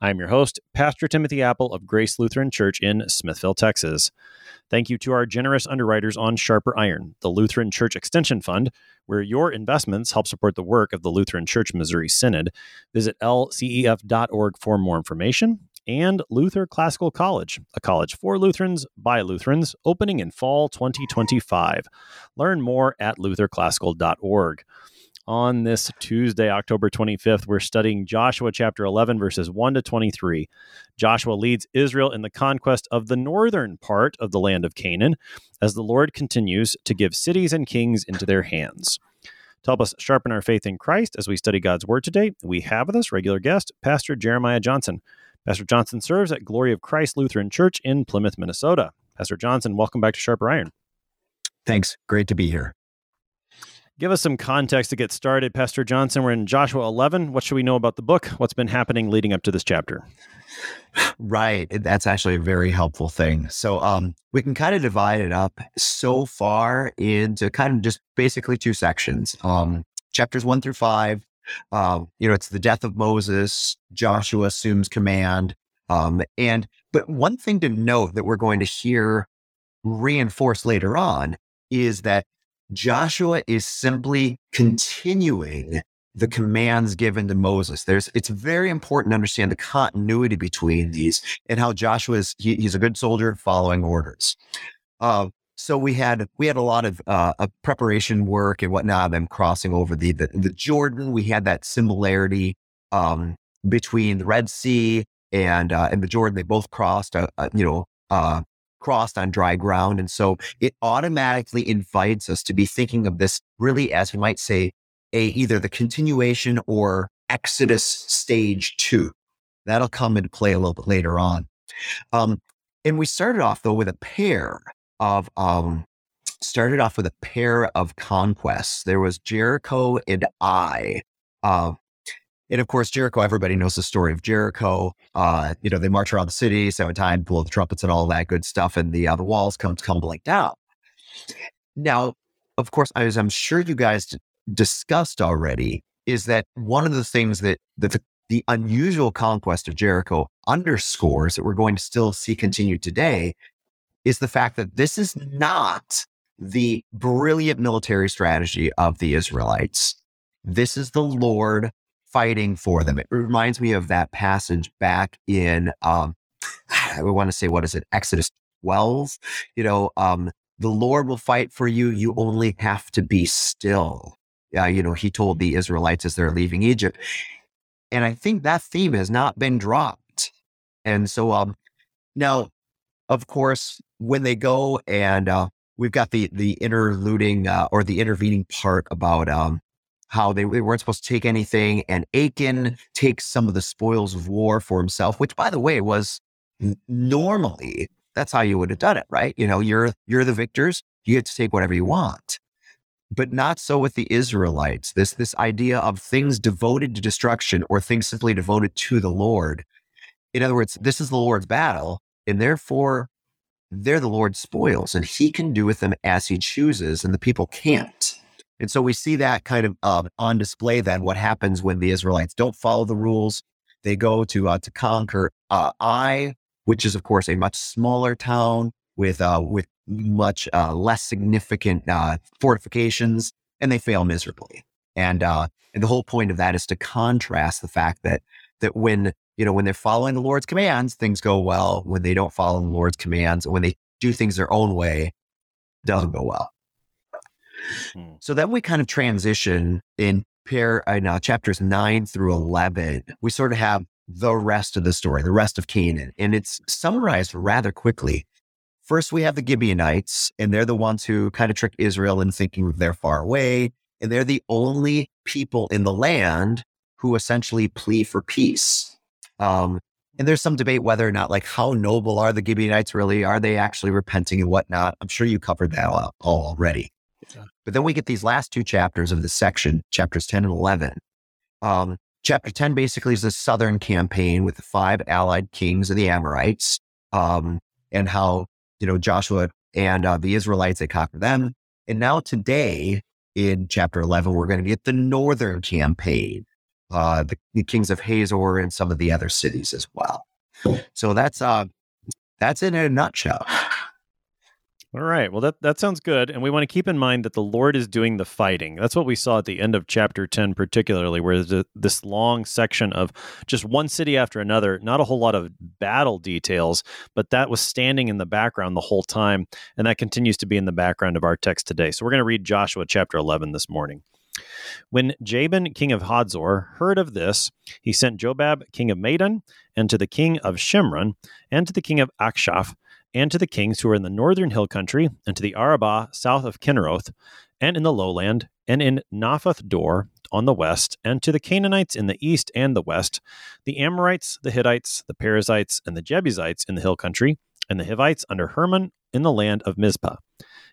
I'm your host, Pastor Timothy Appel of Grace Lutheran Church in Smithville, Texas. Thank you to our generous underwriters on Sharper Iron, the Lutheran Church Extension Fund, where your investments help support the work of the Lutheran Church Missouri Synod. Visit lcef.org for more information. And Luther Classical College, a college for Lutherans by Lutherans, opening in fall 2025. Learn more at lutherclassical.org on this Tuesday, October 25th. We're studying Joshua chapter 11, verses 1 to 23. Joshua leads Israel in the conquest of the northern part of the land of Canaan as the Lord continues to give cities and kings into their hands. To help us sharpen our faith in Christ as we study God's Word today, we have with us regular guest, Pastor Jeremiah Johnson. Pastor Johnson serves at Glory of Christ Lutheran Church in Plymouth, Minnesota. Pastor Johnson, welcome back to Sharper Iron. Thanks. Great to be here. Give us some context to get started, Pastor Johnson. We're in Joshua 11. What should we know about the book? What's been happening leading up to this chapter? Right. That's actually a very helpful thing. So um, we can kind of divide it up so far into kind of just basically two sections. Um, chapters one through five, uh, you know, it's the death of Moses. Joshua assumes command. Um, and, but one thing to note that we're going to hear reinforced later on is that Joshua is simply continuing the commands given to Moses. There's, it's very important to understand the continuity between these and how Joshua is, he, he's a good soldier following orders. Uh, so we had we had a lot of uh, preparation work and whatnot. Them crossing over the, the, the Jordan, we had that similarity um, between the Red Sea and uh, and the Jordan. They both crossed, uh, uh you know, uh, crossed on dry ground. And so it automatically invites us to be thinking of this really as we might say, a either the continuation or Exodus stage two. That'll come into play a little bit later on. Um, and we started off though with a pair of um, started off with a pair of conquests. There was Jericho and Ai. Uh, and of course, Jericho, everybody knows the story of Jericho. Uh, you know, they march around the city seven times, blow the trumpets and all that good stuff, and the uh, the walls come tumbling down. Now, of course, as I'm sure you guys discussed already, is that one of the things that, that the, the unusual conquest of Jericho underscores that we're going to still see continue today is the fact that this is not the brilliant military strategy of the Israelites. This is the Lord fighting for them. It reminds me of that passage back in, um, I want to say, what is it? Exodus 12. You know, um, the Lord will fight for you. You only have to be still. Uh, you know, he told the Israelites as they're leaving Egypt. And I think that theme has not been dropped. And so, um, now, of course, when they go and uh, we've got the the interluding uh, or the intervening part about um, how they, they weren't supposed to take anything. And Achan takes some of the spoils of war for himself, which, by the way, was normally that's how you would have done it, right? You know, you're you're the victors, you get to take whatever you want. But not so with the Israelites. This this idea of things devoted to destruction or things simply devoted to the Lord. In other words, this is the Lord's battle, and therefore they're the Lord's spoils, and he can do with them as he chooses, and the people can't. And so we see that kind of uh, on display then what happens when the Israelites don't follow the rules. They go to uh, to conquer uh, Ai, which is of course a much smaller town with uh, with much uh, less significant uh, fortifications, and they fail miserably. And uh, and the whole point of that is to contrast the fact that that when you know when they're following the Lord's commands, things go well. When they don't follow the Lord's commands, when they do things their own way, doesn't go well. Hmm. So then we kind of transition in pair uh, chapters nine through 11. We sort of have the rest of the story, the rest of Canaan, and it's summarized rather quickly. First, we have the Gibeonites, and they're the ones who kind of trick Israel in thinking they're far away. And they're the only people in the land who essentially plea for peace. Um, and there's some debate whether or not, like, how noble are the Gibeonites really? Are they actually repenting and whatnot? I'm sure you covered that all already. But then we get these last two chapters of the section, chapters 10 and 11. Um, chapter 10 basically is the southern campaign with the five allied kings of the Amorites um, and how, you know, Joshua and uh, the Israelites, they conquer them. And now today in chapter 11, we're going to get the northern campaign, uh, the, the kings of Hazor and some of the other cities as well. So that's, uh, that's in a nutshell. All right. Well, that, that sounds good. And we want to keep in mind that the Lord is doing the fighting. That's what we saw at the end of chapter 10, particularly, where this long section of just one city after another, not a whole lot of battle details, but that was standing in the background the whole time. And that continues to be in the background of our text today. So we're going to read Joshua chapter 11 this morning. When Jabin, king of Hazor, heard of this, he sent Jobab, king of Madon, and to the king of Shimron, and to the king of Achshaph, and to the kings who were in the northern hill country, and to the Arabah south of Kinneroth, and in the lowland, and in Naphoth Dor on the west, and to the Canaanites in the east and the west, the Amorites, the Hittites, the Perizzites, and the Jebusites in the hill country, and the Hivites under Hermon in the land of Mizpah.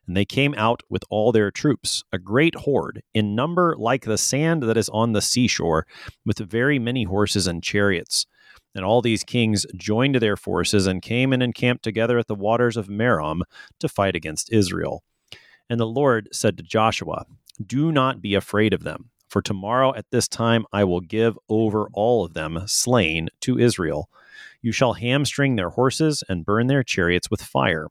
And they came out with all their troops, a great horde, in number like the sand that is on the seashore, with very many horses and chariots. And all these kings joined their forces and came and encamped together at the waters of Merom to fight against Israel. And the Lord said to Joshua, Do not be afraid of them, for tomorrow at this time I will give over all of them slain to Israel. You shall hamstring their horses and burn their chariots with fire.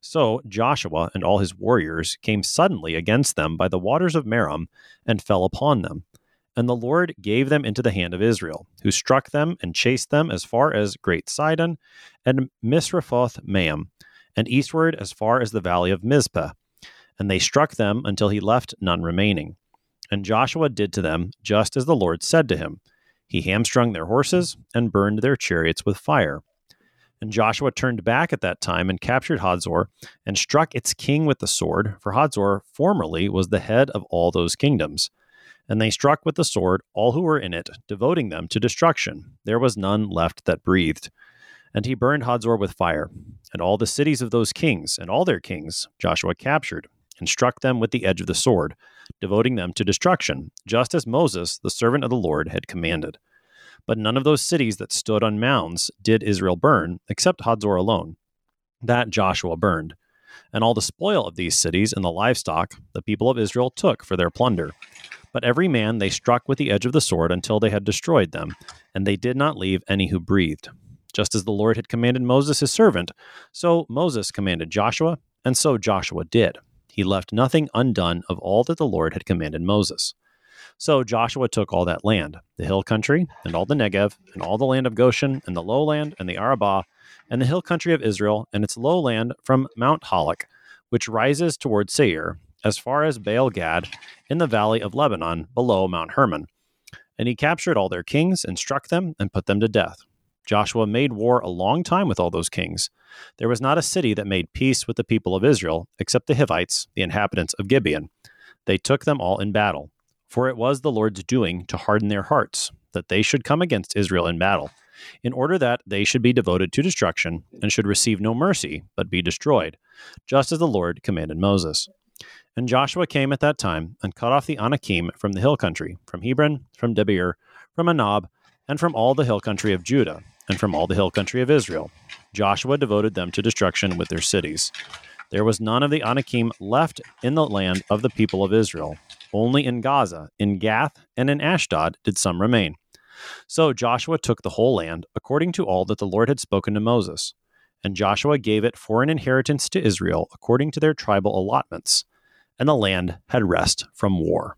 So Joshua and all his warriors came suddenly against them by the waters of Merom and fell upon them. And the Lord gave them into the hand of Israel, who struck them and chased them as far as Great Sidon and Misrephoth Maim, and eastward as far as the valley of Mizpeh. And they struck them until he left none remaining. And Joshua did to them just as the Lord said to him. He hamstrung their horses and burned their chariots with fire. And Joshua turned back at that time and captured Hazor and struck its king with the sword, for Hazor formerly was the head of all those kingdoms. And they struck with the sword all who were in it, devoting them to destruction. There was none left that breathed. And he burned Hazor with fire. And all the cities of those kings, and all their kings, Joshua captured, and struck them with the edge of the sword, devoting them to destruction, just as Moses, the servant of the Lord, had commanded. But none of those cities that stood on mounds did Israel burn, except Hazor alone. That Joshua burned. And all the spoil of these cities and the livestock the people of Israel took for their plunder. But every man they struck with the edge of the sword until they had destroyed them, and they did not leave any who breathed. Just as the Lord had commanded Moses his servant, so Moses commanded Joshua, and so Joshua did. He left nothing undone of all that the Lord had commanded Moses. So Joshua took all that land, the hill country, and all the Negev, and all the land of Goshen, and the lowland, and the Arabah, and the hill country of Israel, and its lowland from Mount Halak, which rises toward Seir, as far as Baal Gad in the valley of Lebanon below Mount Hermon. And he captured all their kings and struck them and put them to death. Joshua made war a long time with all those kings. There was not a city that made peace with the people of Israel except the Hivites, the inhabitants of Gibeon. They took them all in battle. For it was the Lord's doing to harden their hearts, that they should come against Israel in battle, in order that they should be devoted to destruction and should receive no mercy, but be destroyed, just as the Lord commanded Moses. And Joshua came at that time and cut off the Anakim from the hill country, from Hebron, from Debir, from Anab, and from all the hill country of Judah, and from all the hill country of Israel. Joshua devoted them to destruction with their cities. There was none of the Anakim left in the land of the people of Israel. Only in Gaza, in Gath, and in Ashdod did some remain. So Joshua took the whole land, according to all that the Lord had spoken to Moses. And Joshua gave it for an inheritance to Israel, according to their tribal allotments and the land had rest from war.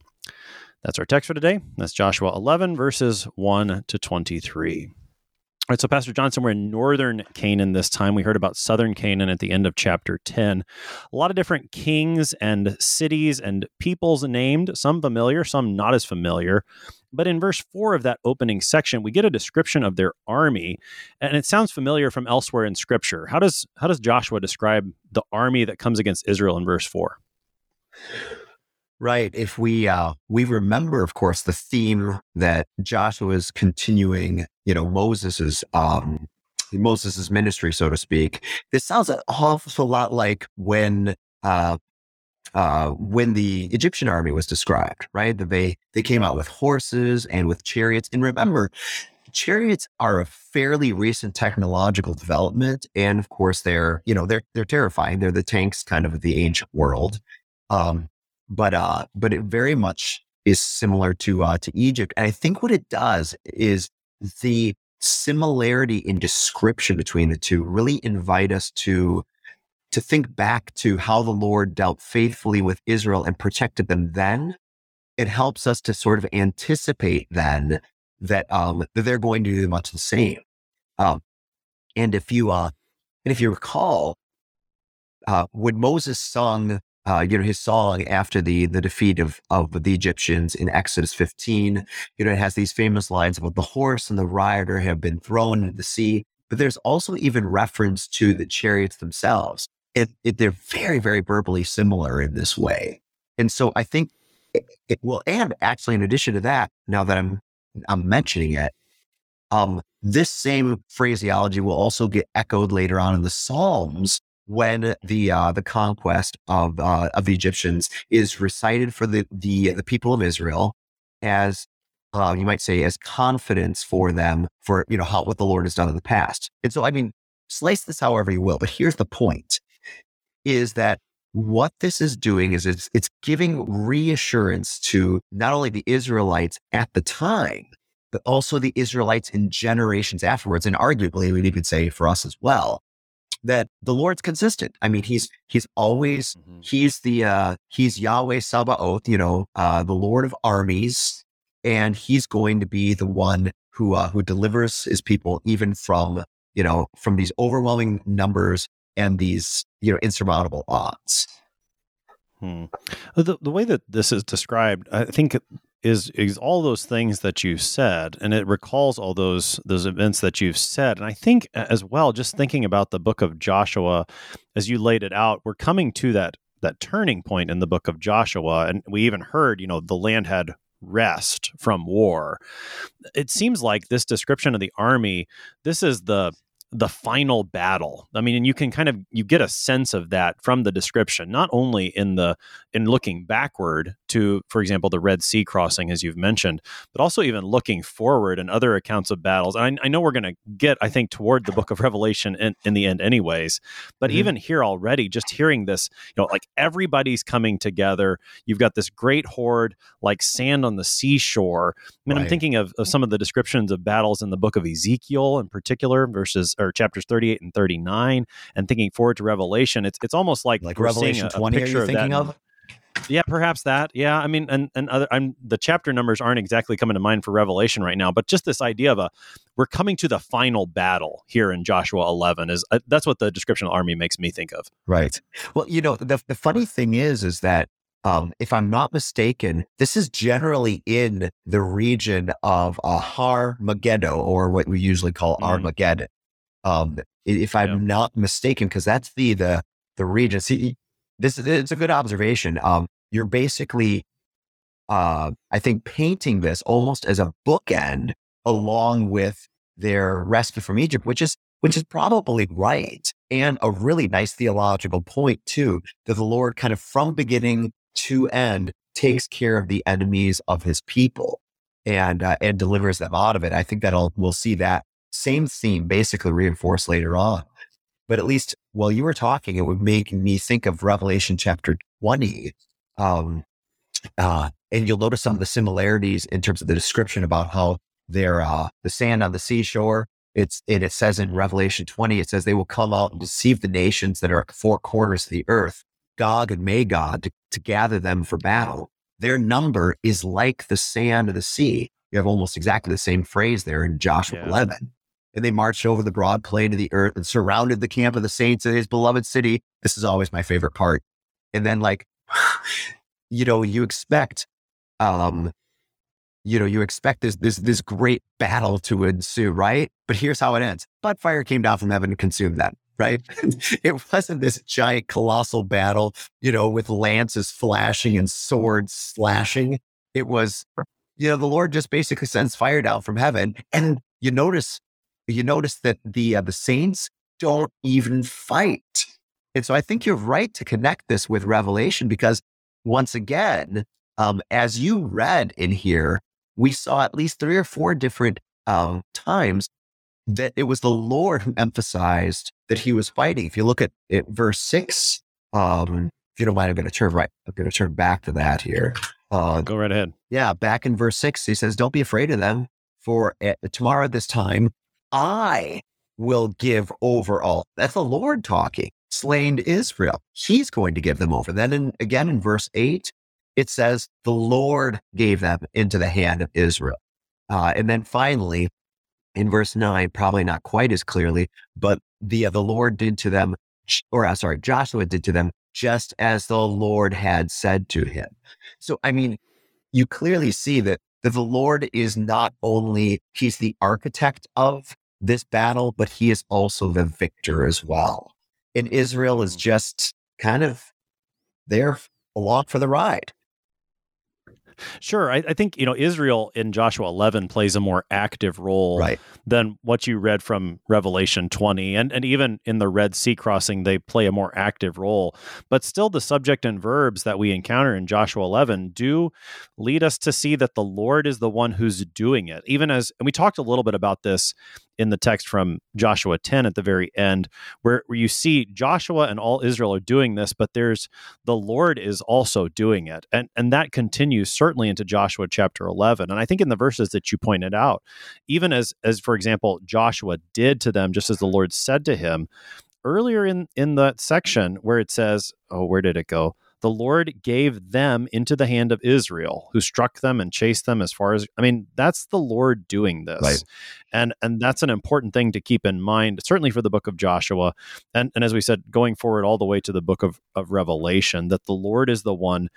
That's our text for today. That's Joshua 11, verses 1 to 23. All right, so Pastor Johnson, we're in northern Canaan this time. We heard about southern Canaan at the end of chapter 10. A lot of different kings and cities and peoples named, some familiar, some not as familiar. But in verse 4 of that opening section, we get a description of their army, and it sounds familiar from elsewhere in scripture. How does how does Joshua describe the army that comes against Israel in verse 4? Right. If we uh we remember, of course, the theme that Joshua is continuing, you know, Moses's um Moses's ministry, so to speak. This sounds an awful lot like when uh uh, when the Egyptian army was described, right? That they they came out with horses and with chariots. And remember, chariots are a fairly recent technological development, and of course, they're you know they're they're terrifying. They're the tanks kind of the ancient world, um, but uh, but it very much is similar to uh, to Egypt. And I think what it does is the similarity in description between the two really invite us to to think back to how the Lord dealt faithfully with Israel and protected them then, it helps us to sort of anticipate then that, um, that they're going to do much the same. Um, and if you, uh, and if you recall, uh, when Moses sung, uh, you know, his song after the the defeat of of the Egyptians in Exodus 15, you know, it has these famous lines about the horse and the rider have been thrown into the sea. But there's also even reference to the chariots themselves it, it, they're very, very verbally similar in this way. And so I think it, it, will, and actually, in addition to that, now that I'm I'm mentioning it, um, this same phraseology will also get echoed later on in the Psalms when the uh, the conquest of uh, of the Egyptians is recited for the the the people of Israel as uh, you might say as confidence for them for you know how what the Lord has done in the past. And so I mean, slice this however you will, but here's the point: is that what this is doing is it's, it's giving reassurance to not only the Israelites at the time, but also the Israelites in generations afterwards. And arguably, we could say for us as well, that the Lord's consistent. I mean, he's he's always mm-hmm. he's the uh he's Yahweh Sabaoth, you know, uh the Lord of armies, and he's going to be the one who uh who delivers his people even from, you know, from these overwhelming numbers and these you know insurmountable odds. Hmm. The the way that this is described, I think is is all those things that you said, and it recalls all those those events that you've said. And I think as well, just thinking about the book of Joshua, as you laid it out, we're coming to that that turning point in the book of Joshua, and we even heard, you know, the land had rest from war. It seems like this description of the army, this is the the final battle. I mean, and you can kind of you get a sense of that from the description, not only in the in looking backward to, for example, the Red Sea crossing, as you've mentioned, but also even looking forward and other accounts of battles. And I, I know we're going to get, I think, toward the Book of Revelation in, in the end, anyways. But mm-hmm. even here already, just hearing this, you know, like everybody's coming together. You've got this great horde, like sand on the seashore. I mean, right. I'm thinking of, of some of the descriptions of battles in the Book of Ezekiel, in particular, verses or chapters 38 and 39 and thinking forward to revelation it's it's almost like like revelation a, 20 a are you thinking of, yeah perhaps that yeah i mean and and other i'm the chapter numbers aren't exactly coming to mind for revelation right now but just this idea of a we're coming to the final battle here in joshua 11 is uh, that's what the description of army makes me think of right well you know the, the funny thing is is that um, if I'm not mistaken, this is generally in the region of uh, Har Megiddo, or what we usually call mm. Armageddon. Um, if I'm yeah. not mistaken, because that's the the the region. See, this is it's a good observation. Um, you're basically, uh, I think, painting this almost as a bookend along with their rescue from Egypt, which is which is probably right and a really nice theological point too. That the Lord kind of from beginning to end takes care of the enemies of His people and uh, and delivers them out of it. I think that we'll see that same theme basically reinforced later on. But at least while you were talking, it would make me think of Revelation chapter 20. Um, uh, and you'll notice some of the similarities in terms of the description about how they're uh, the sand on the seashore. It's and it says in Revelation 20, it says they will come out and deceive the nations that are at the four corners of the earth, Gog and Magog, to, to gather them for battle. Their number is like the sand of the sea. You have almost exactly the same phrase there in Joshua yeah. 11 and they marched over the broad plain of the earth and surrounded the camp of the saints in his beloved city. This is always my favorite part. And then like, you know, you expect, um, you know, you expect this, this, this great battle to ensue, right? But here's how it ends. But fire came down from heaven and consumed them, right? it wasn't this giant colossal battle, you know, with lances flashing and swords slashing. It was, you know, the Lord just basically sends fire down from heaven. And you notice you notice that the uh, the Saints don't even fight. And so I think you're right to connect this with Revelation because once again, um, as you read in here, we saw at least three or four different um, times that it was the Lord who emphasized that he was fighting. If you look at it, verse six, um, if you don't mind, I'm going to turn right. I'm going to turn back to that here. Uh, Go right ahead. Yeah, back in verse six, he says, "Don't be afraid of them, for at, tomorrow at this time, I will give over all." That's the Lord talking. Slain Israel. He's going to give them over. Then, in, again in verse eight, it says, "The Lord gave them into the hand of Israel." Uh, and then finally, in verse 9, probably not quite as clearly, but the, uh, the Lord did to them, or uh, sorry, Joshua did to them just as the Lord had said to him. So, I mean, you clearly see that, that the Lord is not only, he's the architect of this battle, but he is also the victor as well. And Israel is mm. just kind of there along for the ride. Sure. I, I, think, you know, Israel in Joshua 11 plays a more active role right. than what you read from Revelation 20. And, and even in the Red Sea crossing, they play a more active role. But still, the subject and verbs that we encounter in Joshua 11 do lead us to see that the Lord is the one who's doing it. Even as, and we talked a little bit about this in the text from Joshua 10 at the very end, where, where you see Joshua and all Israel are doing this, but there's the Lord is also doing it. And, and that continues certainly into Joshua chapter 11. And I think in the verses that you pointed out, even as, as for example, Joshua did to them, just as the Lord said to him, earlier in, in that section where it says, oh, where did it go? The Lord gave them into the hand of Israel, who struck them and chased them as far as I mean, that's the Lord doing this. Right. And and that's an important thing to keep in mind, certainly for the book of Joshua. And and as we said, going forward all the way to the book of, of Revelation, that the Lord is the one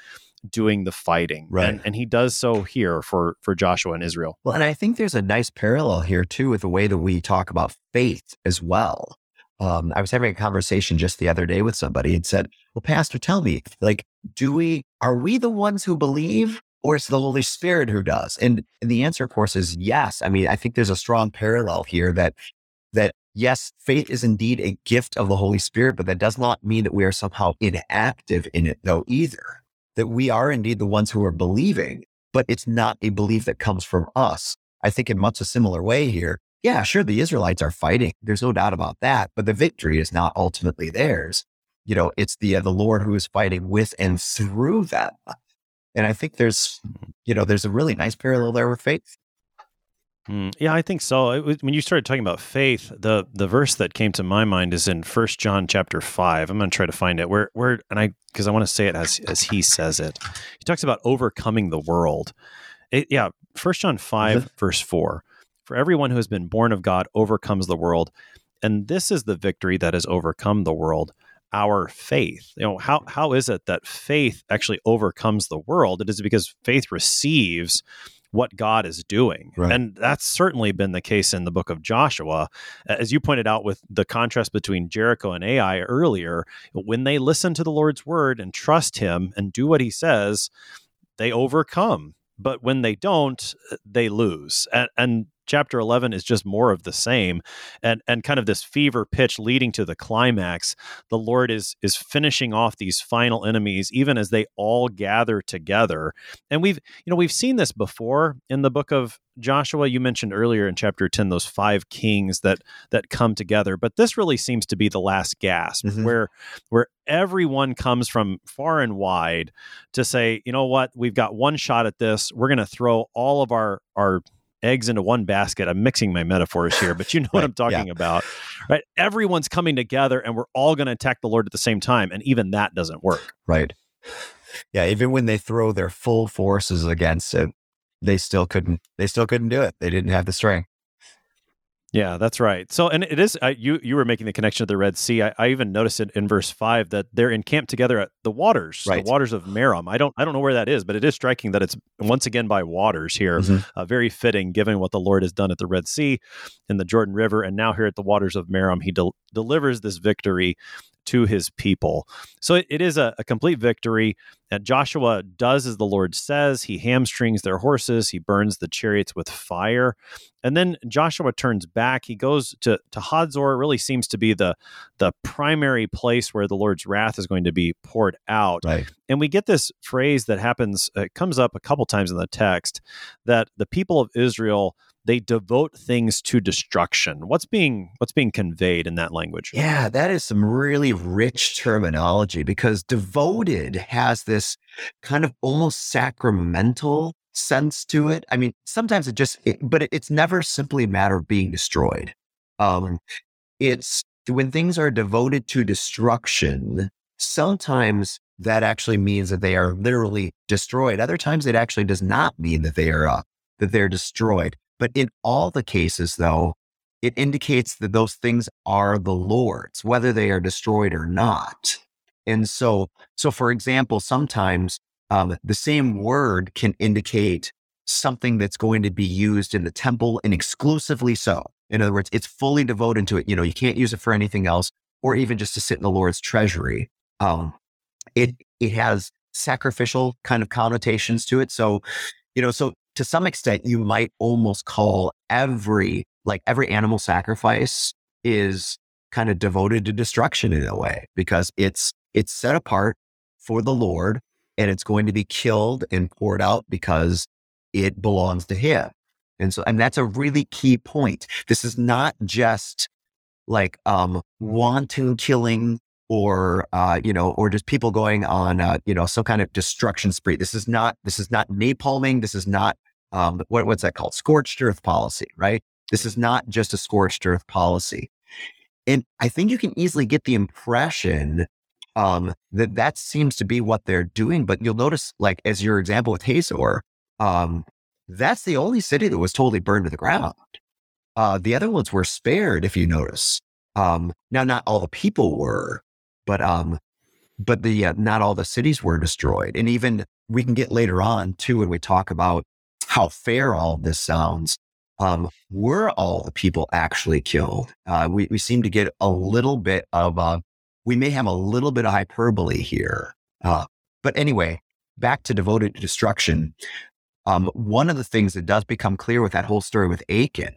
doing the fighting. Right. And, and he does so here for for Joshua and Israel. Well, and I think there's a nice parallel here too with the way that we talk about faith as well. Um, I was having a conversation just the other day with somebody and said, Well, Pastor, tell me, like, do we, are we the ones who believe or is the Holy Spirit who does? And, and the answer, of course, is yes. I mean, I think there's a strong parallel here that, that yes, faith is indeed a gift of the Holy Spirit, but that does not mean that we are somehow inactive in it, though, either. That we are indeed the ones who are believing, but it's not a belief that comes from us. I think in much a similar way here, yeah, sure, the Israelites are fighting. There's no doubt about that, but the victory is not ultimately theirs. You know, it's the uh, the Lord who is fighting with and through them. And I think there's, mm-hmm. you know, there's a really nice parallel there with faith. Mm, yeah, I think so. Was, when you started talking about faith, the the verse that came to my mind is in First John chapter five. I'm going to try to find it where where and I because I want to say it as as he says it. He talks about overcoming the world. It, yeah, First John 5 verse four. For everyone who has been born of God overcomes the world. And this is the victory that has overcome the world, our faith. You know, how how is it that faith actually overcomes the world? It is because faith receives what God is doing. Right. And that's certainly been the case in the book of Joshua. As you pointed out with the contrast between Jericho and Ai earlier, when they listen to the Lord's word and trust him and do what he says, they overcome. But when they don't, they lose. And, and chapter 11 is just more of the same and and kind of this fever pitch leading to the climax the lord is is finishing off these final enemies even as they all gather together. And we've you know we've seen this before in the book of Joshua. You mentioned earlier in chapter 10 those five kings that that come together but this really seems to be the last gasp mm-hmm. where where everyone comes from far and wide to say you know what? We've got one shot at this. We're going to throw all of our our eggs into one basket. I'm mixing my metaphors here, but you know right, what I'm talking yeah. about, right? Everyone's coming together and we're all going to attack the Lord at the same time. And even that doesn't work. Right. Yeah. Even when they throw their full forces against it, they still couldn't, they still couldn't do it. They didn't have the strength. Yeah, that's right. So, and it is uh, you. You were making the connection to the Red Sea. I, I, even noticed it in verse five that they're encamped together at the waters, right. the waters of Merom. I don't, I don't know where that is, but it is striking that it's once again by waters here. Mm-hmm. Uh, very fitting, given what the Lord has done at the Red Sea, in the Jordan River, and now here at the waters of Merom, He del- delivers this victory to his people. So it, it is a, a complete victory. And Joshua does as the Lord says. He hamstrings their horses. He burns the chariots with fire. And then Joshua turns back. He goes to, to Hazor. It really seems to be the, the primary place where the Lord's wrath is going to be poured out. Right. And we get this phrase that happens, uh, it comes up a couple times in the text that the people of Israel they devote things to destruction. What's being what's being conveyed in that language? Yeah, that is some really rich terminology because devoted has this kind of almost sacramental sense to it. I mean, sometimes it just, it, but it, it's never simply a matter of being destroyed. Um, it's when things are devoted to destruction, sometimes that actually means that they are literally destroyed. Other times it actually does not mean that they are, uh, that they're destroyed. But in all the cases, though, it indicates that those things are the Lord's, whether they are destroyed or not. And so, so for example, sometimes um, the same word can indicate something that's going to be used in the temple and exclusively so. In other words, it's fully devoted to it. You know, you can't use it for anything else, or even just to sit in the Lord's treasury. Um, it it has sacrificial kind of connotations to it. So, you know, so to some extent, you might almost call every like every animal sacrifice is kind of devoted to destruction in a way because it's it's set apart for the Lord and it's going to be killed and poured out because it belongs to him. And so, and that's a really key point. This is not just like um, wanton killing or uh, you know, or just people going on uh, you know some kind of destruction spree. This is not this is not napalming. This is not um, what, what's that called? Scorched earth policy, right? This is not just a scorched earth policy. And I think you can easily get the impression um, that that seems to be what they're doing. But you'll notice, like, as your example with Hazor, um, that's the only city that was totally burned to the ground. Uh, the other ones were spared, if you notice. Um, now, not all the people were, but um, but the uh, not all the cities were destroyed. And even we can get later on too when we talk about how fair all this sounds. Um, were all the people actually killed? Uh, we, we seem to get a little bit of, uh, we may have a little bit of hyperbole here. Uh, but anyway, back to devoted to destruction. Um, one of the things that does become clear with that whole story with Achan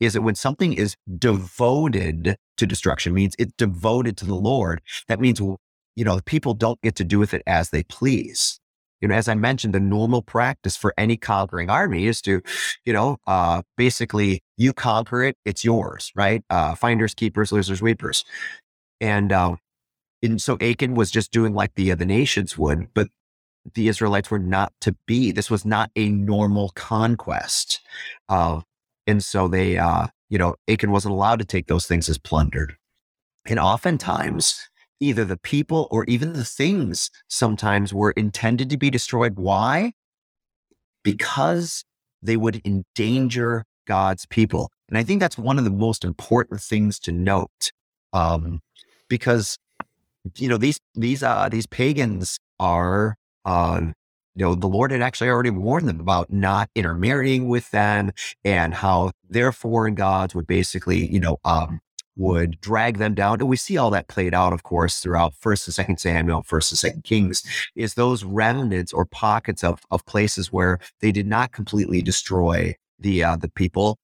is that when something is devoted to destruction, means it's devoted to the Lord. That means, you know, people don't get to do with it as they please you know, as I mentioned, the normal practice for any conquering army is to, you know, uh, basically you conquer it, it's yours, right? Uh, finders, keepers, losers, weepers. And, uh, and so Achan was just doing like the other nations would, but the Israelites were not to be. This was not a normal conquest. Uh, and so they, uh, you know, Achan wasn't allowed to take those things as plundered. And oftentimes, either the people or even the things sometimes were intended to be destroyed. Why? Because they would endanger God's people. And I think that's one of the most important things to note. Um, because you know these these uh these pagans are uh you know the lord had actually already warned them about not intermarrying with them and how their foreign gods would basically you know um would drag them down. And we see all that played out, of course, throughout First and Second Samuel, First and Second Kings, is those remnants or pockets of of places where they did not completely destroy the uh, the people.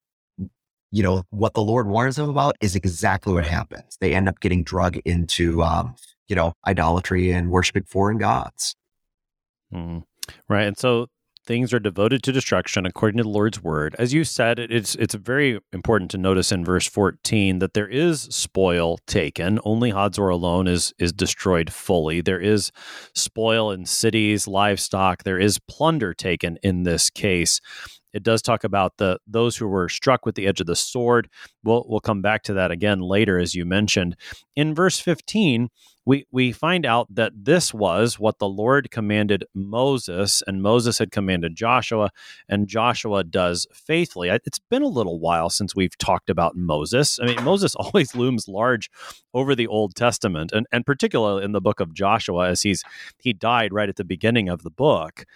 You know what the Lord warns them about is exactly what happens. They end up getting drug into um, you know idolatry and worshiping foreign gods. Mm. Right, and so things are devoted to destruction according to the Lord's word. As you said, it's it's very important to notice in verse 14 that there is spoil taken. Only Hazor alone is is destroyed fully. There is spoil in cities, livestock, there is plunder taken in this case. It does talk about the those who were struck with the edge of the sword. We'll we'll come back to that again later, as you mentioned. In verse 15, we we find out that this was what the Lord commanded Moses, and Moses had commanded Joshua, and Joshua does faithfully. It's been a little while since we've talked about Moses. I mean, Moses always looms large over the Old Testament, and and particularly in the book of Joshua, as he's he died right at the beginning of the book,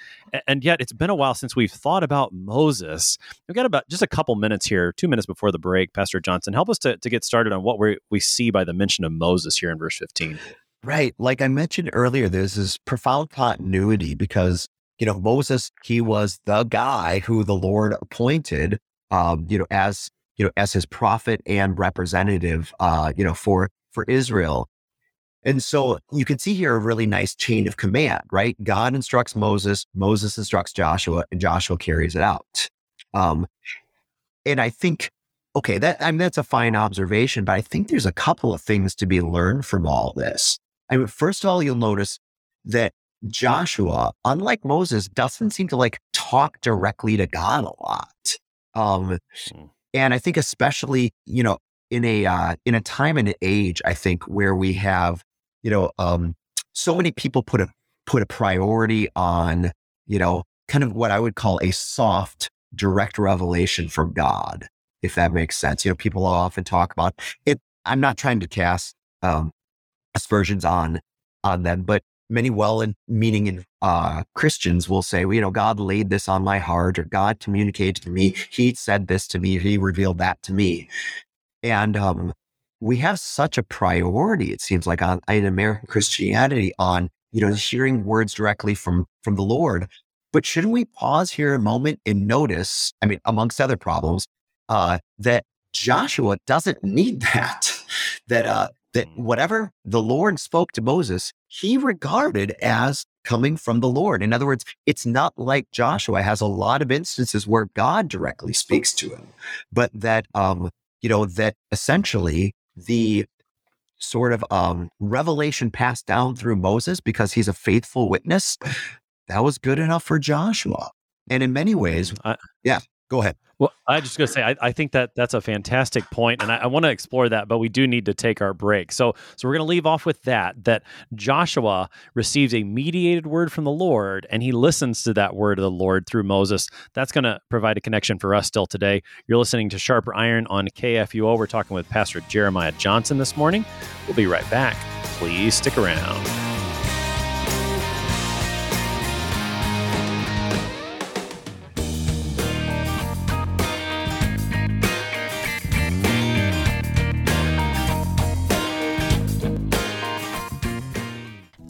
and yet it's been a while since we've thought about Moses. We've got about just a couple minutes here, two minutes before the break. Pastor Johnson. Help us to, to get started on what we we see by the mention of Moses here in verse 15. Right. Like I mentioned earlier, there's this profound continuity because, you know, Moses, he was the guy who the Lord appointed, um, you know, as, you know, as his prophet and representative, uh, you know, for, for Israel. And so you can see here a really nice chain of command, right? God instructs Moses, Moses instructs Joshua, and Joshua carries it out. Um, and I think, okay, that I mean that's a fine observation, but I think there's a couple of things to be learned from all this. I mean, first of all, you'll notice that Joshua, unlike Moses, doesn't seem to like talk directly to God a lot. Um, hmm. and I think especially, you know, in a uh, in a time and age, I think where we have you know, um, so many people put a put a priority on, you know, kind of what I would call a soft, direct revelation from God, if that makes sense. You know, people often talk about it. I'm not trying to cast um, aspersions on on them, but many well and meaning uh, Christians will say, well, you know, God laid this on my heart, or God communicated to me. He said this to me. He revealed that to me. And um, we have such a priority, it seems like, on in American Christianity on, you know, hearing words directly from from the Lord. But shouldn't we pause here a moment and notice, I mean, amongst other problems, uh, that Joshua doesn't need that. that uh, that mm. whatever the Lord spoke to Moses, he regarded as coming from the Lord. In other words, it's not like Joshua has a lot of instances where God directly speaks to him, but that um, you know, that essentially the sort of um, revelation passed down through Moses because he's a faithful witness, that was good enough for Joshua. And in many ways, I, yeah, Go ahead. Well, I just going to say, I, I, think that that's a fantastic point, and I, I want to explore that, but we do need to take our break. So, so we're going to leave off with that. That Joshua receives a mediated word from the Lord, and he listens to that word of the Lord through Moses. That's going to provide a connection for us still today. You're listening to Sharper Iron on KFUO. We're talking with Pastor Jeremiah Johnson this morning. We'll be right back. Please stick around.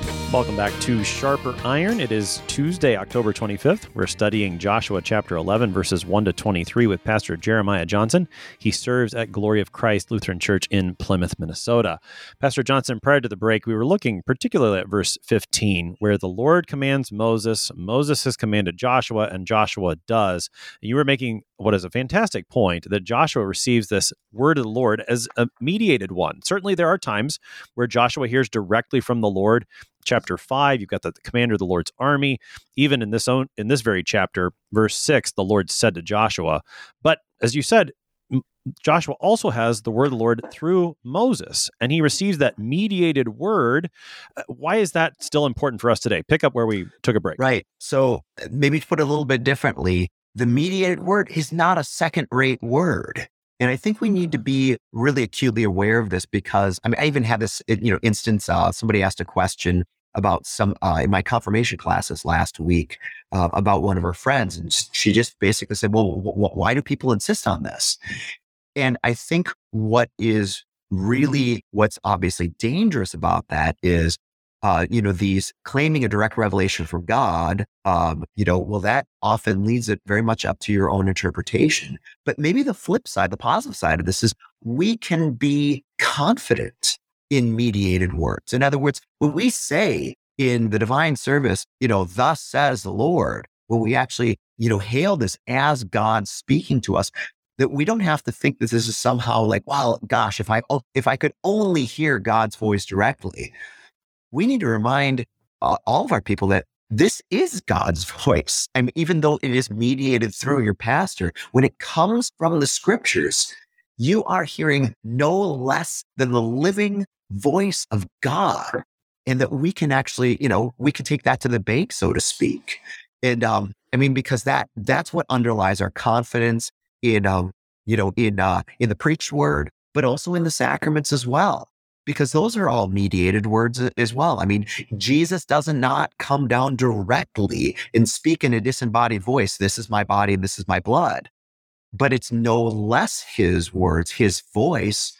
Bye. Welcome back to Sharper Iron. It is Tuesday, October 25th. We're studying Joshua chapter 11, verses 1 to 23 with Pastor Jeremiah Johnson. He serves at Glory of Christ Lutheran Church in Plymouth, Minnesota. Pastor Johnson, prior to the break, we were looking particularly at verse 15, where the Lord commands Moses, Moses has commanded Joshua, and Joshua does. You were making what is a fantastic point that Joshua receives this word of the Lord as a mediated one. Certainly, there are times where Joshua hears directly from the Lord chapter 5 you've got the, the, commander of the lord's army. Even in this own in this very chapter verse 6 the lord said to joshua but as you said joshua also has the word of the lord through moses and he receives that mediated word. Uh, why is that still important for us today? Pick up where we took a break. Right. So uh, maybe to put it a little bit differently the mediated word is not a second rate word and I think we need to be really acutely aware of this because I mean, I even had this, you know, instance. Uh, somebody asked a question about some uh, in my confirmation classes last week uh, about one of her friends, and she just basically said, "Well, w- w- why do people insist on this?" And I think what is really what's obviously dangerous about that is uh, you know, these claiming a direct revelation from God, um, you know, well, that often leads it very much up to your own interpretation. But maybe the flip side, the positive side of this is we can be confident in mediated words. In other words, when we say in the divine service, you know, thus says the Lord, when we actually, you know, hail this as God speaking to us, that we don't have to think that this is somehow like, well, gosh, if I oh, if I could only hear God's voice directly, we need to remind uh, all of our people that this is God's voice. Mean, even though it is mediated through your pastor, when it comes from the scriptures, you are hearing no less than the living voice of God. And that we can actually, you know, we can take that to the bank, so to speak. And um, I mean, because that that's what underlies our confidence in um, you know, in uh in the preached word, but also in the sacraments as well because those are all mediated words as well. I mean, Jesus does not come down directly and speak in a disembodied voice. This is my body. This is my blood. But it's no less his words, his voice,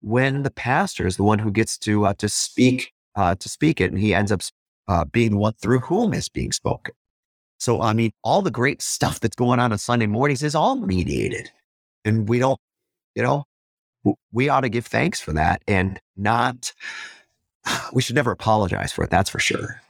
when the pastor is the one who gets to uh, to speak uh, to speak it, and he ends up uh, being the one through whom is being spoken. So, I mean, all the great stuff that's going on on Sunday mornings is all mediated, and we don't, you know, we ought to give thanks for that and not, we should never apologize for it. That's for sure.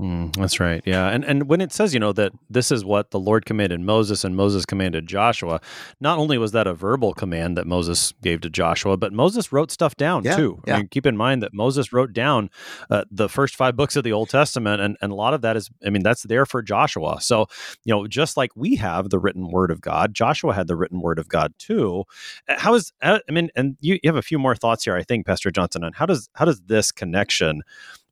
Mm, that's right. Yeah. And and when it says, you know, that this is what the Lord commanded Moses and Moses commanded Joshua, not only was that a verbal command that Moses gave to Joshua, but Moses wrote stuff down yeah, too. Yeah. I mean, keep in mind that Moses wrote down uh, the first five books of the Old Testament, and, and a lot of that is, I mean, that's there for Joshua. So, you know, just like we have the written word of God, Joshua had the written word of God too. Uh, how is, uh, I mean, and you, you have a few more thoughts here, I think, Pastor Johnson, on how does how does this connection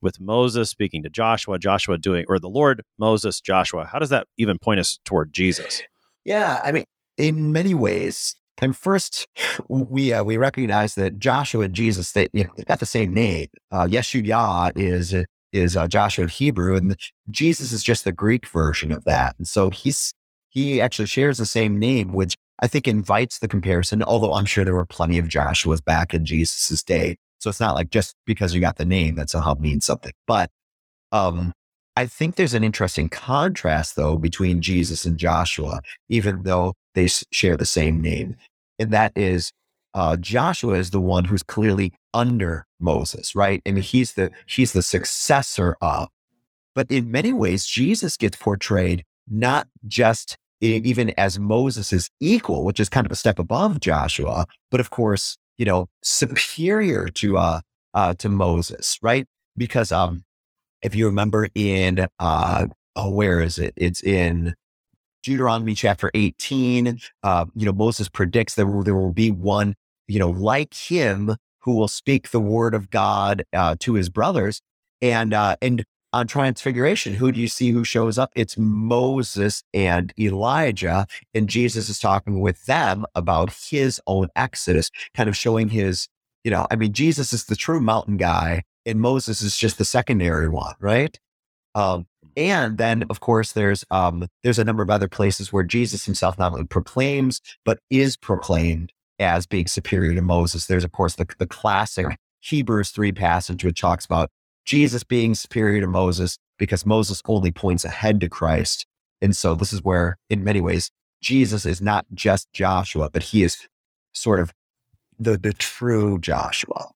with Moses speaking to Joshua, Joshua doing, or the Lord, Moses, Joshua. How does that even point us toward Jesus? Yeah, I mean, in many ways. And first, we uh, we recognize that Joshua and Jesus they you know they got the same name. Uh, Yeshua is is uh, Joshua in Hebrew, and Jesus is just the Greek version of that. And so he's he actually shares the same name, which I think invites the comparison. Although I'm sure there were plenty of Joshua's back in Jesus's day. So it's not like just because you got the name that somehow means something. But um, I think there's an interesting contrast, though, between Jesus and Joshua, even though they share the same name. And that is uh, Joshua is the one who's clearly under Moses, right? I mean, he's the he's the successor of. But in many ways, Jesus gets portrayed not just even as Moses' equal, which is kind of a step above Joshua, but of course, you know, superior to uh, uh to Moses, right? Because um, if you remember in uh, oh, where is it? It's in Deuteronomy chapter 18. Uh, you know, Moses predicts that there will be one, you know, like him who will speak the word of God uh, to his brothers. And uh, and on Transfiguration, who do you see who shows up? It's Moses and Elijah. And Jesus is talking with them about his own exodus, kind of showing his, you know, I mean, Jesus is the true mountain guy, and Moses is just the secondary one, right? Um, and then, of course, there's um, there's a number of other places where Jesus himself not only proclaims but is proclaimed as being superior to Moses. There's, of course, the, the classic Hebrews three passage which talks about Jesus being superior to Moses because Moses only points ahead to Christ. And so this is where, in many ways, Jesus is not just Joshua, but he is sort of the, the true Joshua.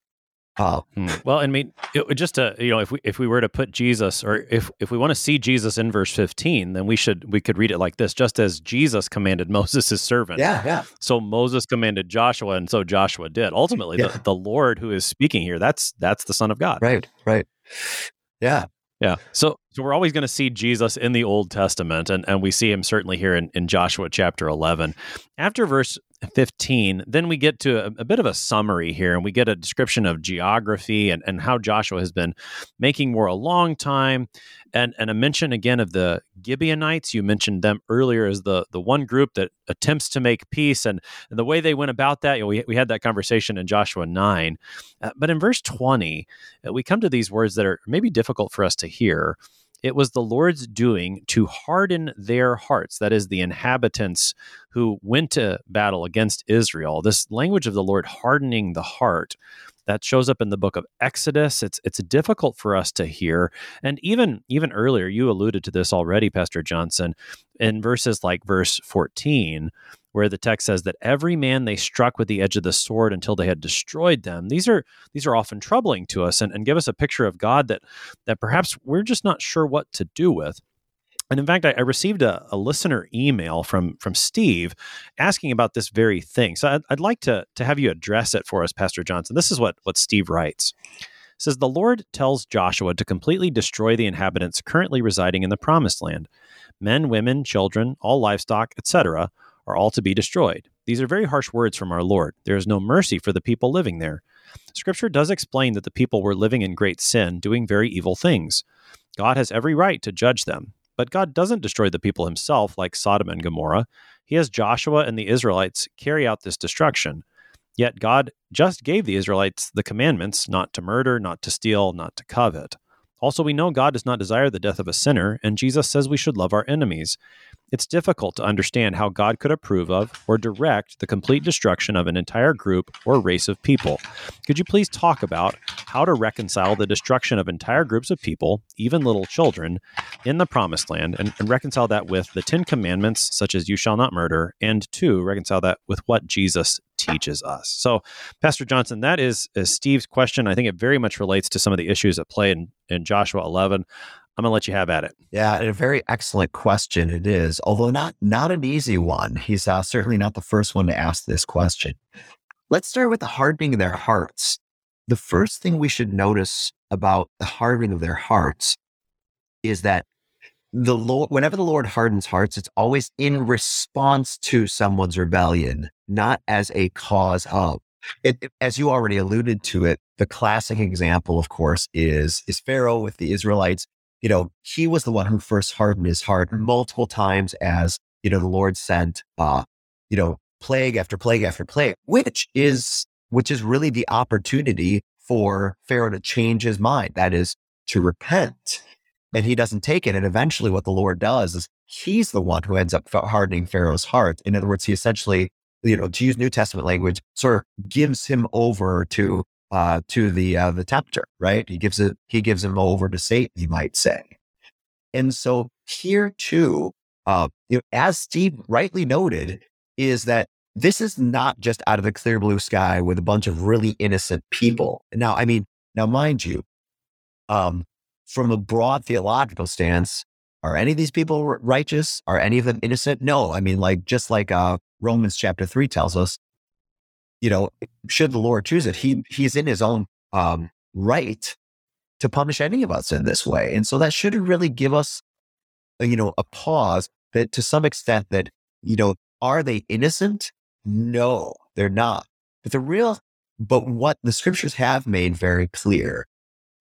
Hmm. Well, I mean, it, just to you know, if we if we were to put Jesus, or if if we want to see Jesus in verse fifteen, then we should we could read it like this: just as Jesus commanded Moses his servant. Yeah, yeah. So Moses commanded Joshua, and so Joshua did. Ultimately, yeah. the, the Lord who is speaking here, that's that's the Son of God. Right, right. Yeah. Yeah. So so we're always going to see Jesus in the Old Testament, and, and we see him certainly here in, in Joshua chapter 11. After verse 15, then we get to a, a, bit of a summary here, and we get a description of geography and, and how Joshua has been making war a long time, and, and a mention again of the Gibeonites. You mentioned them earlier as the, the one group that attempts to make peace, and, and the way they went about that, you know, we, we had that conversation in Joshua 9. Uh, but in verse 20, uh, we come to these words that are maybe difficult for us to hear. It was the Lord's doing to harden their hearts, that is, the inhabitants who went to battle against Israel. This language of the Lord hardening the heart That shows up in the book of Exodus. It's it's difficult for us to hear. And even even earlier, you alluded to this already, Pastor Johnson, in verses like verse 14, where the text says that every man they struck with the edge of the sword until they had destroyed them. These are these are often troubling to us and, and give us a picture of God that that perhaps we're just not sure what to do with. And in fact, I, I received a, a, listener email from from Steve asking about this very thing. So I'd, I'd, like to to have you address it for us, Pastor Johnson. This is what what Steve writes. It says the Lord tells Joshua to completely destroy the inhabitants currently residing in the promised land. Men, women, children, all livestock, etc., are all to be destroyed. These are very harsh words from our Lord. There is no mercy for the people living there. Scripture does explain that the people were living in great sin, doing very evil things. God has every right to judge them. But God doesn't destroy the people himself like Sodom and Gomorrah. He has Joshua and the Israelites carry out this destruction. Yet God just gave the Israelites the commandments not to murder, not to steal, not to covet. Also, we know God does not desire the death of a sinner, and Jesus says we should love our enemies. It's difficult to understand how God could approve of or direct the complete destruction of an entire group or race of people. Could you please talk about how to reconcile the destruction of entire groups of people, even little children, in the promised land, and, and reconcile that with the Ten Commandments, such as you shall not murder, and two, reconcile that with what Jesus teaches us? So, Pastor Johnson, that is, is Steve's question. I think it very much relates to some of the issues at play in, in Joshua 11. I'm going to let you have at it. Yeah, a very excellent question it is, although not not an easy one. He's uh, certainly not the first one to ask this question. Let's start with the hardening of their hearts. The first thing we should notice about the hardening of their hearts is that the Lord, whenever the Lord hardens hearts, it's always in response to someone's rebellion, not as a cause of. It, it, as you already alluded to it, the classic example, of course, is is Pharaoh with the Israelites you know, he was the one who first hardened his heart multiple times as, you know, the Lord sent, uh, you know, plague after plague after plague, which is, which is really the opportunity for Pharaoh to change his mind. That is to repent. And he doesn't take it. And eventually what the Lord does is he's the one who ends up hardening Pharaoh's heart. In other words, he essentially, you know, to use New Testament language, sort of gives him over to uh, to the uh, the tempter, right? He gives it he gives him over to Satan, he might say. And so here too, uh, you know, as Steve rightly noted, is that this is not just out of the clear blue sky with a bunch of really innocent people. Now, I mean, now mind you, um, from a broad theological stance, are any of these people righteous? Are any of them innocent? No. I mean, like just like uh, Romans chapter three tells us, you know, should the Lord choose it, he he's in his own um, right to punish any of us in this way. And so that should really give us, uh, you know, a pause that to some extent that, you know, are they innocent? No, they're not. But the real, but what the scriptures have made very clear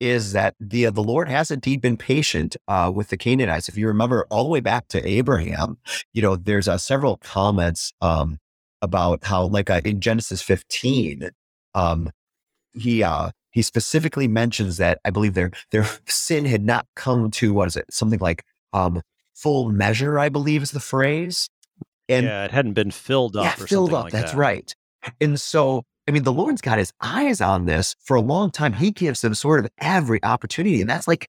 is that the, the Lord has indeed been patient uh, with the Canaanites. If you remember all the way back to Abraham, you know, there's uh, several comments um, about how, like uh, in Genesis 15, um, he uh, he specifically mentions that I believe their their sin had not come to what is it something like um, full measure. I believe is the phrase. And yeah, it hadn't been filled up. Yeah, filled up. Like that's that. right. And so, I mean, the Lord's got his eyes on this for a long time. He gives them sort of every opportunity, and that's like,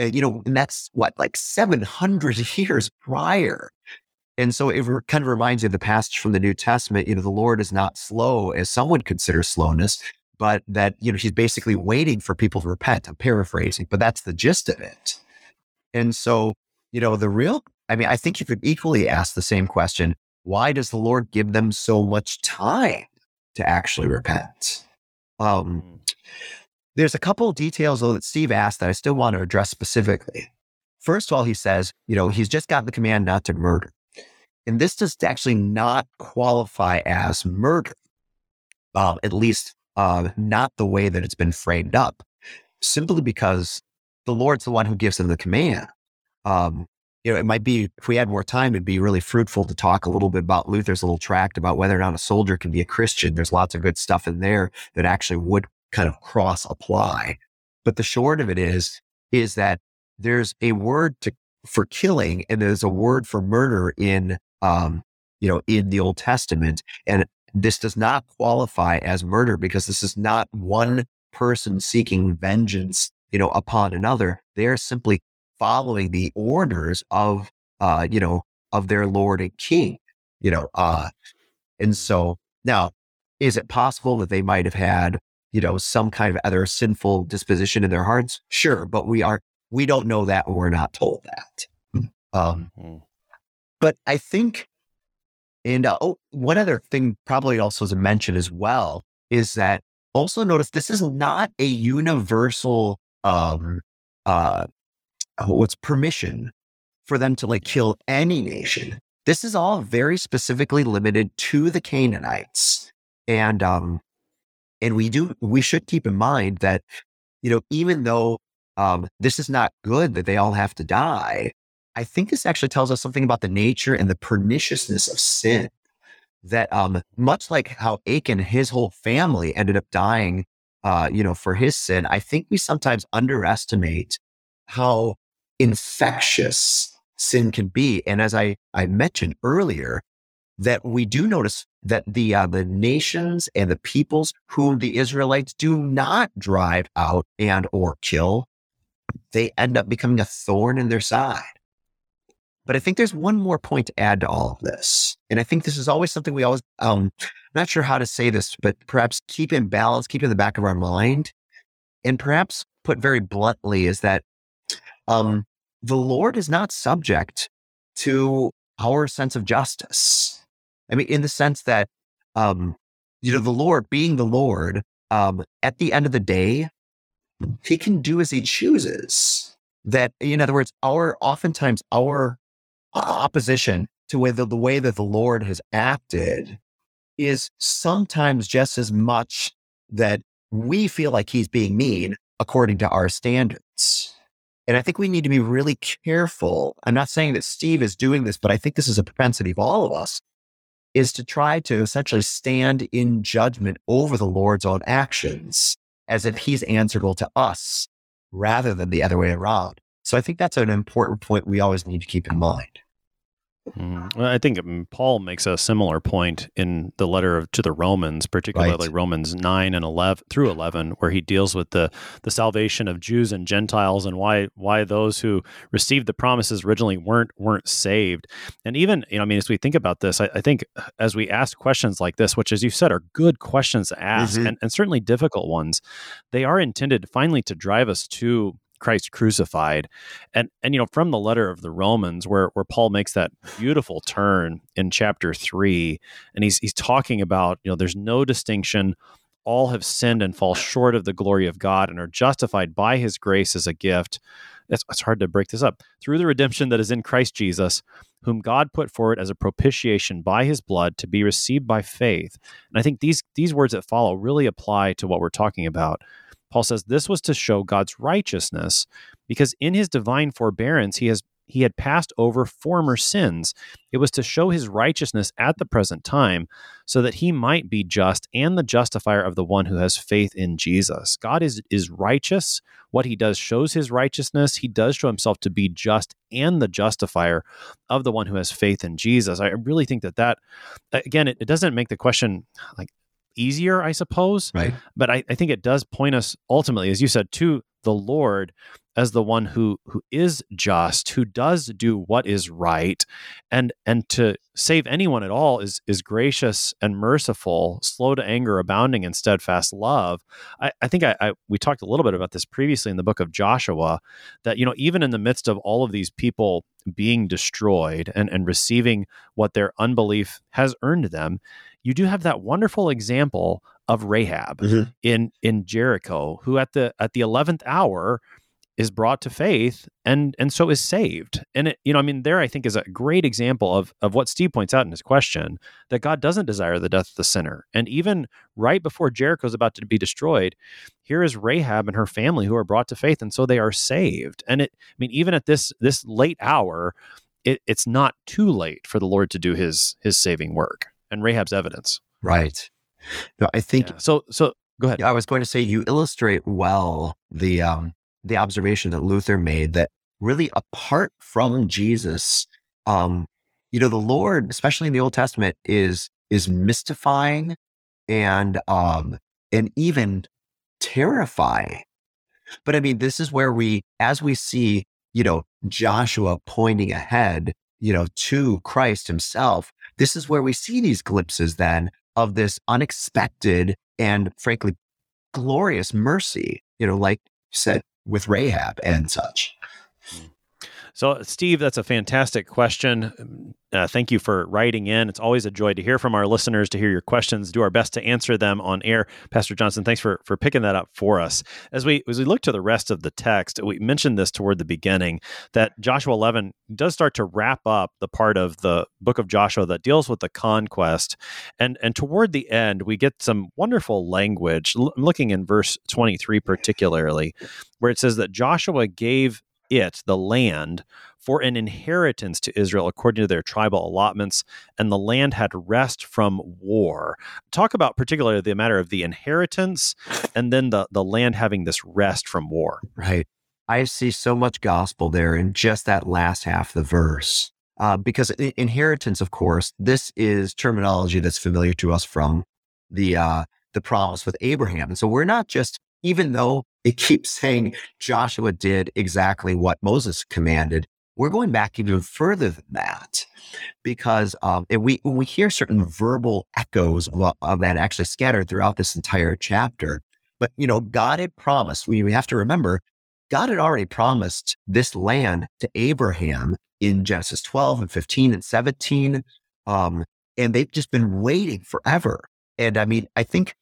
uh, you know, and that's what like seven hundred years prior. And so it kind of reminds you of the passage from the New Testament. You know, the Lord is not slow as some would consider slowness, but that, you know, he's basically waiting for people to repent. I'm paraphrasing, but that's the gist of it. And so, you know, the real, I mean, I think you could equally ask the same question why does the Lord give them so much time to actually repent? Um, hmm. there's a couple of details though that Steve asked that I still want to address specifically. First of all, he says, you know, he's just got the command not to murder. And this does actually not qualify as murder, uh, at least uh, not the way that it's been framed up, simply because the Lord's the one who gives them the command. Um, you know, it might be, if we had more time, it'd be really fruitful to talk a little bit about Luther's little tract about whether or not a soldier can be a Christian. There's lots of good stuff in there that actually would kind of cross apply. But the short of it is, is that there's a word to, for killing and there's a word for murder in um, you know, in the Old Testament. And this does not qualify as murder because this is not one person seeking vengeance, you know, upon another. They are simply following the orders of, uh, you know, of their Lord and King, you know, uh, and so now, is it possible that they might have had, you know, some kind of other sinful disposition in their hearts? Sure, but we are we don't know that, we're not told that. Um, mm-hmm. But I think, and uh, oh, one other thing probably also to mention as well is that also notice this is not a universal um uh what's permission for them to like kill any nation. This is all very specifically limited to the Canaanites. And um and we do we should keep in mind that you know even though um this is not good that they all have to die, I think this actually tells us something about the nature and the perniciousness of sin that um, much like how Achan, his whole family ended up dying, uh, you know, for his sin, I think we sometimes underestimate how infectious sin can be. And as I, I mentioned earlier, that we do notice that the uh, the nations and the peoples whom the Israelites do not drive out and or kill, they end up becoming a thorn in their side. But I think there's one more point to add to all of this. And I think this is always something we always, um, I'm not sure how to say this, but perhaps keep in balance, keep in the back of our mind. And perhaps put very bluntly is that um, the Lord is not subject to our sense of justice. I mean, in the sense that, um, you know, the Lord being the Lord, um, at the end of the day, he can do as he chooses. That, in other words, our oftentimes our opposition to whether the way that the Lord has acted is sometimes just as much that we feel like he's being mean according to our standards. And I think we need to be really careful. I'm not saying that Steve is doing this, but I think this is a propensity of all of us is to try to essentially stand in judgment over the Lord's own actions as if he's answerable to us rather than the other way around. So I think that's an important point we always need to keep in mind. Mm, well, I think um, Paul makes a similar point in the letter of, to the Romans, particularly right. Romans nine and eleven through eleven, where he deals with the the salvation of Jews and Gentiles and why why those who received the promises originally weren't weren't saved. And even you know, I mean, as we think about this, I, I think as we ask questions like this, which as you said are good questions to ask mm-hmm. and, and certainly difficult ones, they are intended finally to drive us to Christ crucified. And and you know, from the letter of the Romans, where where Paul makes that beautiful turn in chapter three, and he's he's talking about, you know, there's no distinction. All have sinned and fall short of the glory of God and are justified by his grace as a gift. It's, it's hard to break this up. Through the redemption that is in Christ Jesus, whom God put forward as a propitiation by his blood to be received by faith. And I think these these words that follow really apply to what we're talking about. Paul says this was to show God's righteousness because in his divine forbearance he has he had passed over former sins. It was to show his righteousness at the present time so that he might be just and the justifier of the one who has faith in Jesus. God is is righteous. What he does shows his righteousness. He does show himself to be just and the justifier of the one who has faith in Jesus. I really think that that again it, it doesn't make the question like easier, I suppose. Right. But I, I think it does point us ultimately, as you said, to the Lord as the one who who is just, who does do what is right, and and to save anyone at all is is gracious and merciful, slow to anger, abounding in steadfast love. I, I think I, I we talked a little bit about this previously in the book of Joshua, that you know even in the midst of all of these people being destroyed and and receiving what their unbelief has earned them, you do have that wonderful example of Rahab mm-hmm. in in Jericho, who at the at the eleventh hour is brought to faith and and so is saved. And it, you know, I mean, there I think is a great example of of what Steve points out in his question that God doesn't desire the death of the sinner. And even right before Jericho is about to be destroyed, here is Rahab and her family who are brought to faith, and so they are saved. And it, I mean, even at this this late hour, it, it's not too late for the Lord to do his his saving work and Rahab's evidence. Right. No, I think yeah. so. So go ahead. I was going to say you illustrate well the um, the observation that Luther made that really apart from Jesus, um, you know, the Lord, especially in the Old Testament, is is mystifying and um and even terrifying. But I mean, this is where we, as we see, you know, Joshua pointing ahead, you know, to Christ himself, this is where we see these glimpses then of this unexpected and frankly glorious mercy, you know, like said with Rahab and such. Hmm. So, Steve, that's a fantastic question. Uh, thank you for writing in. It's always a joy to hear from our listeners, to hear your questions, do our best to answer them on air. Pastor Johnson, thanks for for picking that up for us. As we as we look to the rest of the text, we mentioned this toward the beginning that Joshua 11 does start to wrap up the part of the book of Joshua that deals with the conquest, and and toward the end we get some wonderful language. L- looking in verse 23 particularly, where it says that Joshua gave it, the land, for an inheritance to Israel according to their tribal allotments, and the land had rest from war. Talk about particularly the matter of the inheritance and then the, the land having this rest from war. Right. I see so much gospel there in just that last half the verse. Uh, because inheritance, of course, this is terminology that's familiar to us from the uh, the promise with Abraham. And so we're not just, even though it keeps saying Joshua did exactly what Moses commanded, we're going back even further than that because um, we, we hear certain verbal echoes of, of, that actually scattered throughout this entire chapter. But, you know, God had promised, we, we have to remember, God had already promised this land to Abraham in Genesis 12 and 15 and 17. Um, and they've just been waiting forever. And I mean, I think,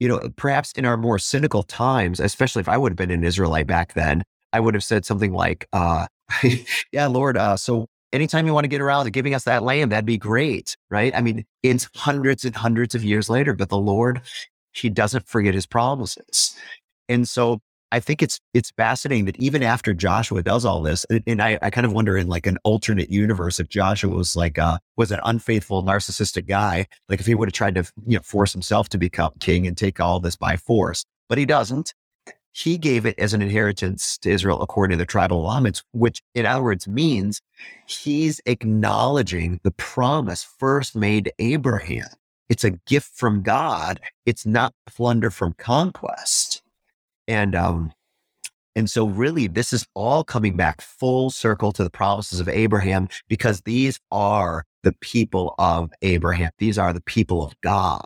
you know, perhaps in our more cynical times, especially if I would have been an Israelite back then, I would have said something like, uh, yeah, Lord. Uh, so anytime you want to get around to giving us that land, that'd be great. Right. I mean, it's hundreds and hundreds of years later, but the Lord, he doesn't forget his promises. And so I think it's it's fascinating that even after Joshua does all this, and I, I kind of wonder in like an alternate universe if Joshua was like uh was an unfaithful narcissistic guy, like if he would have tried to you know force himself to become king and take all this by force, but he doesn't he gave it as an inheritance to Israel according to the tribal allotments, which in other words means he's acknowledging the promise first made to Abraham. It's a gift from God. It's not plunder from conquest. And um, and so really this is all coming back full circle to the promises of Abraham because these are the people of Abraham. These are the people of God.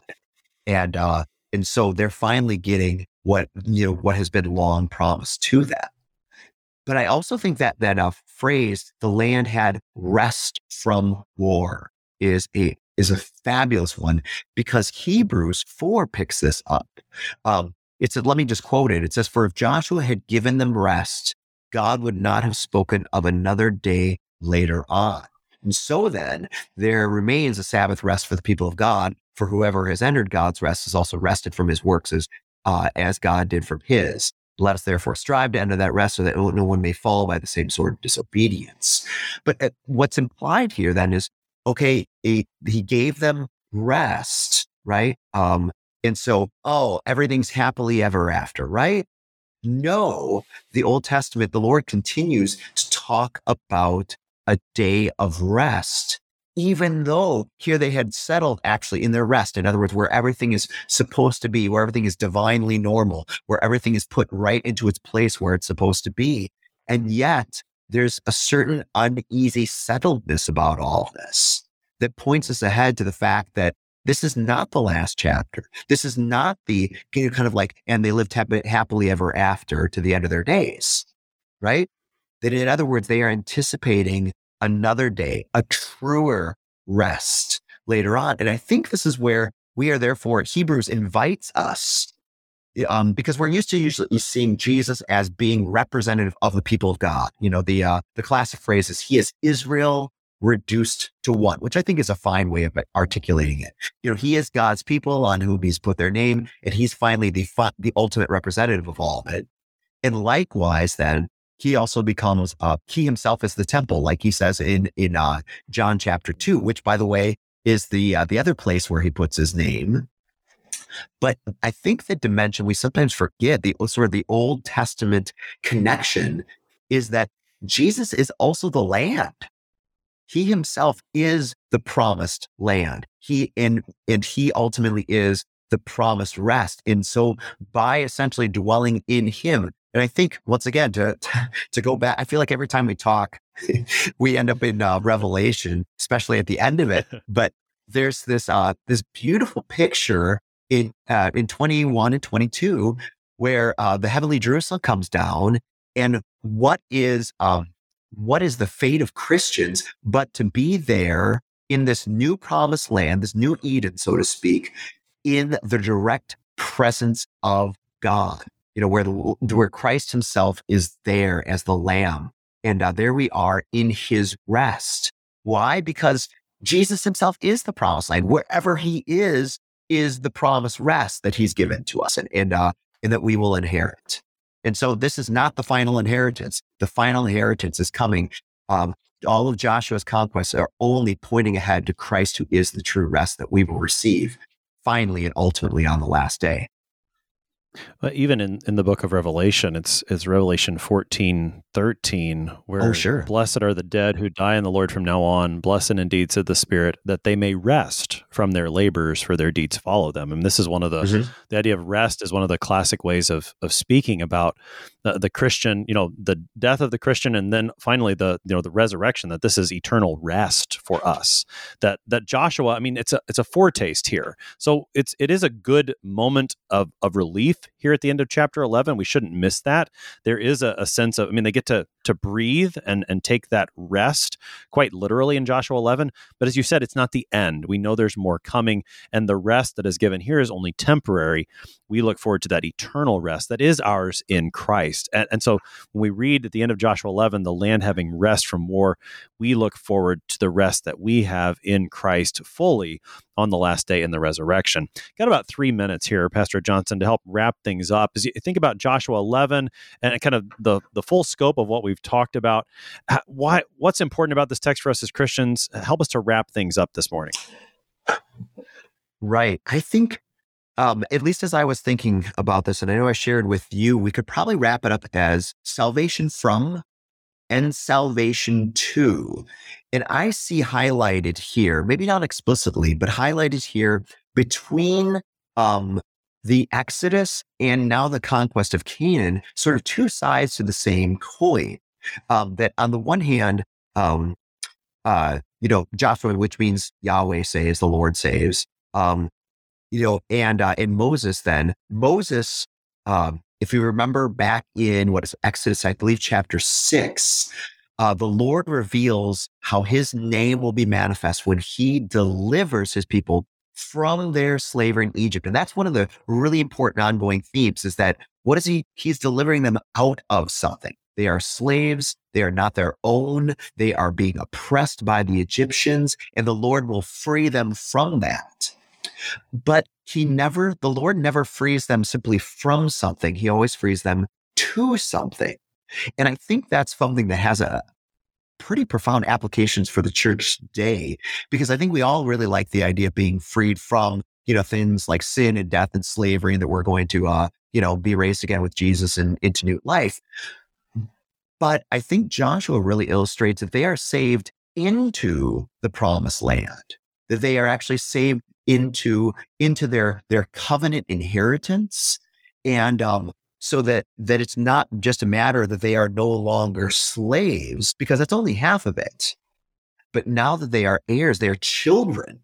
And uh, and so they're finally getting what you know what has been long promised to them. But I also think that that uh, phrase "the land had rest from war" is a is a fabulous one because Hebrews four picks this up. Um, it said, let me just quote it. It says, "For if Joshua had given them rest, God would not have spoken of another day later on." And so then there remains a Sabbath rest for the people of God. For whoever has entered God's rest is also rested from his works as uh, as God did from his. Let us therefore strive to enter that rest so that no one may fall by the same sort of disobedience. But uh, what's implied here then is, okay, he, he gave them rest, right? Um, and so, oh, everything's happily ever after, right? No, the Old Testament, the Lord continues to talk about a day of rest even though here they had settled actually in their rest. In other words, where everything is supposed to be, where everything is divinely normal, where everything is put right into its place where it's supposed to be. And yet there's a certain uneasy settledness about all this that points us ahead to the fact that this is not the last chapter. This is not the you know, kind of like, and they lived happily ever after to the end of their days, right? That in other words, they are anticipating another day, a truer rest later on. And I think this is where we are therefore, Hebrews invites us um, because we're used to usually seeing Jesus as being representative of the people of God. You know, the uh, the classic phrase is he is Israel reduced to one, which I think is a fine way of articulating it. You know, he is God's people on whom he's put their name, and he's finally the the ultimate representative of all of it. And likewise, then he also becomes uh, he himself is the temple, like he says in in uh, John chapter two, which by the way is the uh, the other place where he puts his name. But I think the dimension we sometimes forget the sort of the Old Testament connection is that Jesus is also the land. He himself is the promised land. He and and he ultimately is the promised rest. And so by essentially dwelling in him, and I think once again to to go back, I feel like every time we talk, we end up in uh, Revelation, especially at the end of it. But there's this uh, this beautiful picture in uh, in 21 and 22 where uh, the heavenly Jerusalem comes down, and what is um, what is the fate of Christians but to be there in this new promised land, this new Eden, so to speak, in the direct presence of God, you know, where the, where Christ himself is there as the lamb. And uh, there we are in his rest. Why? Because Jesus himself is the promised land. Wherever he is, is the promised rest that he's given to us and, and, uh, and that we will inherit. And so this is not the final inheritance. The final inheritance is coming. Um, all of Joshua's conquests are only pointing ahead to Christ, who is the true rest that we will receive finally and ultimately on the last day. But even in, in the book of Revelation, it's it's Revelation 14, 13, where oh, sure. blessed are the dead who die in the Lord from now on. Blessed indeed, said the Spirit, that they may rest from their labors, for their deeds follow them. And this is one of the mm-hmm. the idea of rest is one of the classic ways of of speaking about the, the Christian, you know, the death of the Christian, and then finally the you know the resurrection. That this is eternal rest for us. That that Joshua, I mean, it's a it's a foretaste here. So it's it is a good moment of of relief here at the end of chapter 11. We shouldn't miss that. There is a, a, sense of, I mean, they get to to breathe and and take that rest quite literally in Joshua 11. But as you said, it's not the end. We know there's more coming, and the rest that is given here is only temporary. We look forward to that eternal rest that is ours in Christ. And, and so when we read at the end of Joshua 11, the land having rest from war, we look forward to the rest that we have in Christ fully on the last day in the resurrection. Got about three minutes here, Pastor Johnson, to help wrap things up. As you think about Joshua 11 and kind of the, the full scope of what we've talked about, why what's important about this text for us as Christians? Help us to wrap things up this morning. Right. I think um, at least as I was thinking about this, and I know I shared with you, we could probably wrap it up as salvation from and salvation to. And I see highlighted here, maybe not explicitly, but highlighted here between um, the Exodus and now the conquest of Canaan, sort of two sides to the same coin. Um, that on the one hand, um, uh, you know, Joshua, which means Yahweh saves, the Lord saves. Um, you know, and uh, in Moses, then Moses um, if you remember back in what is Exodus, I believe, chapter six, uh, the Lord reveals how his name will be manifest when he delivers his people from their slavery in Egypt. And that's one of the really important ongoing themes is that what is he? He's delivering them out of something. They are slaves. They are not their own. They are being oppressed by the Egyptians, and the Lord will free them from that. But he never, the Lord never frees them simply from something. He always frees them to something. And I think that's something that has a pretty profound applications for the church today, because I think we all really like the idea of being freed from, you know, things like sin and death and slavery, and that we're going to, uh, you know, be raised again with Jesus and into new life. But I think Joshua really illustrates that they are saved into the promised land, that they are actually saved into into their their covenant inheritance and um so that that it's not just a matter that they are no longer slaves because that's only half of it. But now that they are heirs they are children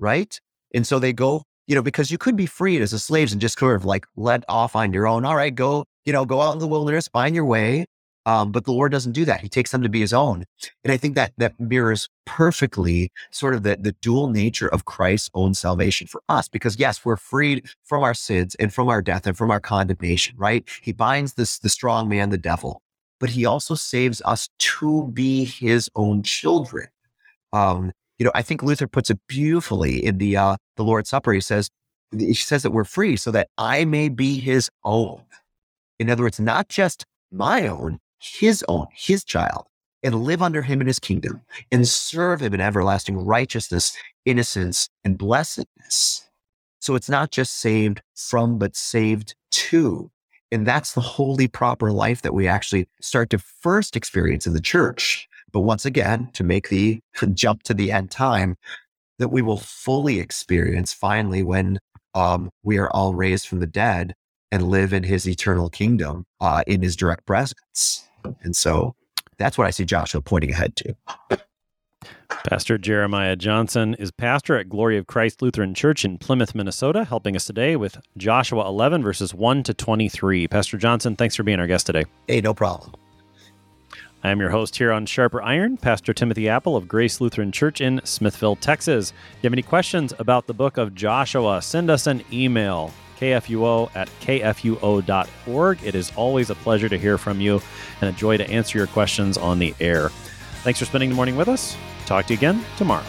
right? And so they go you know because you could be freed as a slaves and just sort of like let off on your own. All right go you know go out in the wilderness find your way um, but the Lord doesn't do that. He takes them to be his own. And I think that that mirrors perfectly sort of the, the dual nature of Christ's own salvation for us. Because yes, we're freed from our sins and from our death and from our condemnation, right? He binds this the strong man, the devil, but he also saves us to be his own children. Um, you know, I think Luther puts it beautifully in the uh, the Lord's Supper. He says, he says that we're free so that I may be his own. In other words, not just my own, his own, his child, and live under him in his kingdom and serve him in everlasting righteousness, innocence, and blessedness. So it's not just saved from, but saved to. And that's the holy, proper life that we actually start to first experience in the church. but once again, to make the jump to the end time, that we will fully experience finally when um, we are all raised from the dead and live in his eternal kingdom uh, in his direct presence. And so that's what I see Joshua pointing ahead to. Pastor Jeremiah Johnson is pastor at Glory of Christ Lutheran Church in Plymouth, Minnesota, helping us today with Joshua 11, verses 1 to 23. Pastor Johnson, thanks for being our guest today. Hey, no problem. I am your host here on Sharper Iron, Pastor Timothy Appel of Grace Lutheran Church in Smithville, Texas. If you have any questions about the book of Joshua, send us an email, kfuo at kfuo.org. It is always a pleasure to hear from you and a joy to answer your questions on the air. Thanks for spending the morning with us. Talk to you again tomorrow.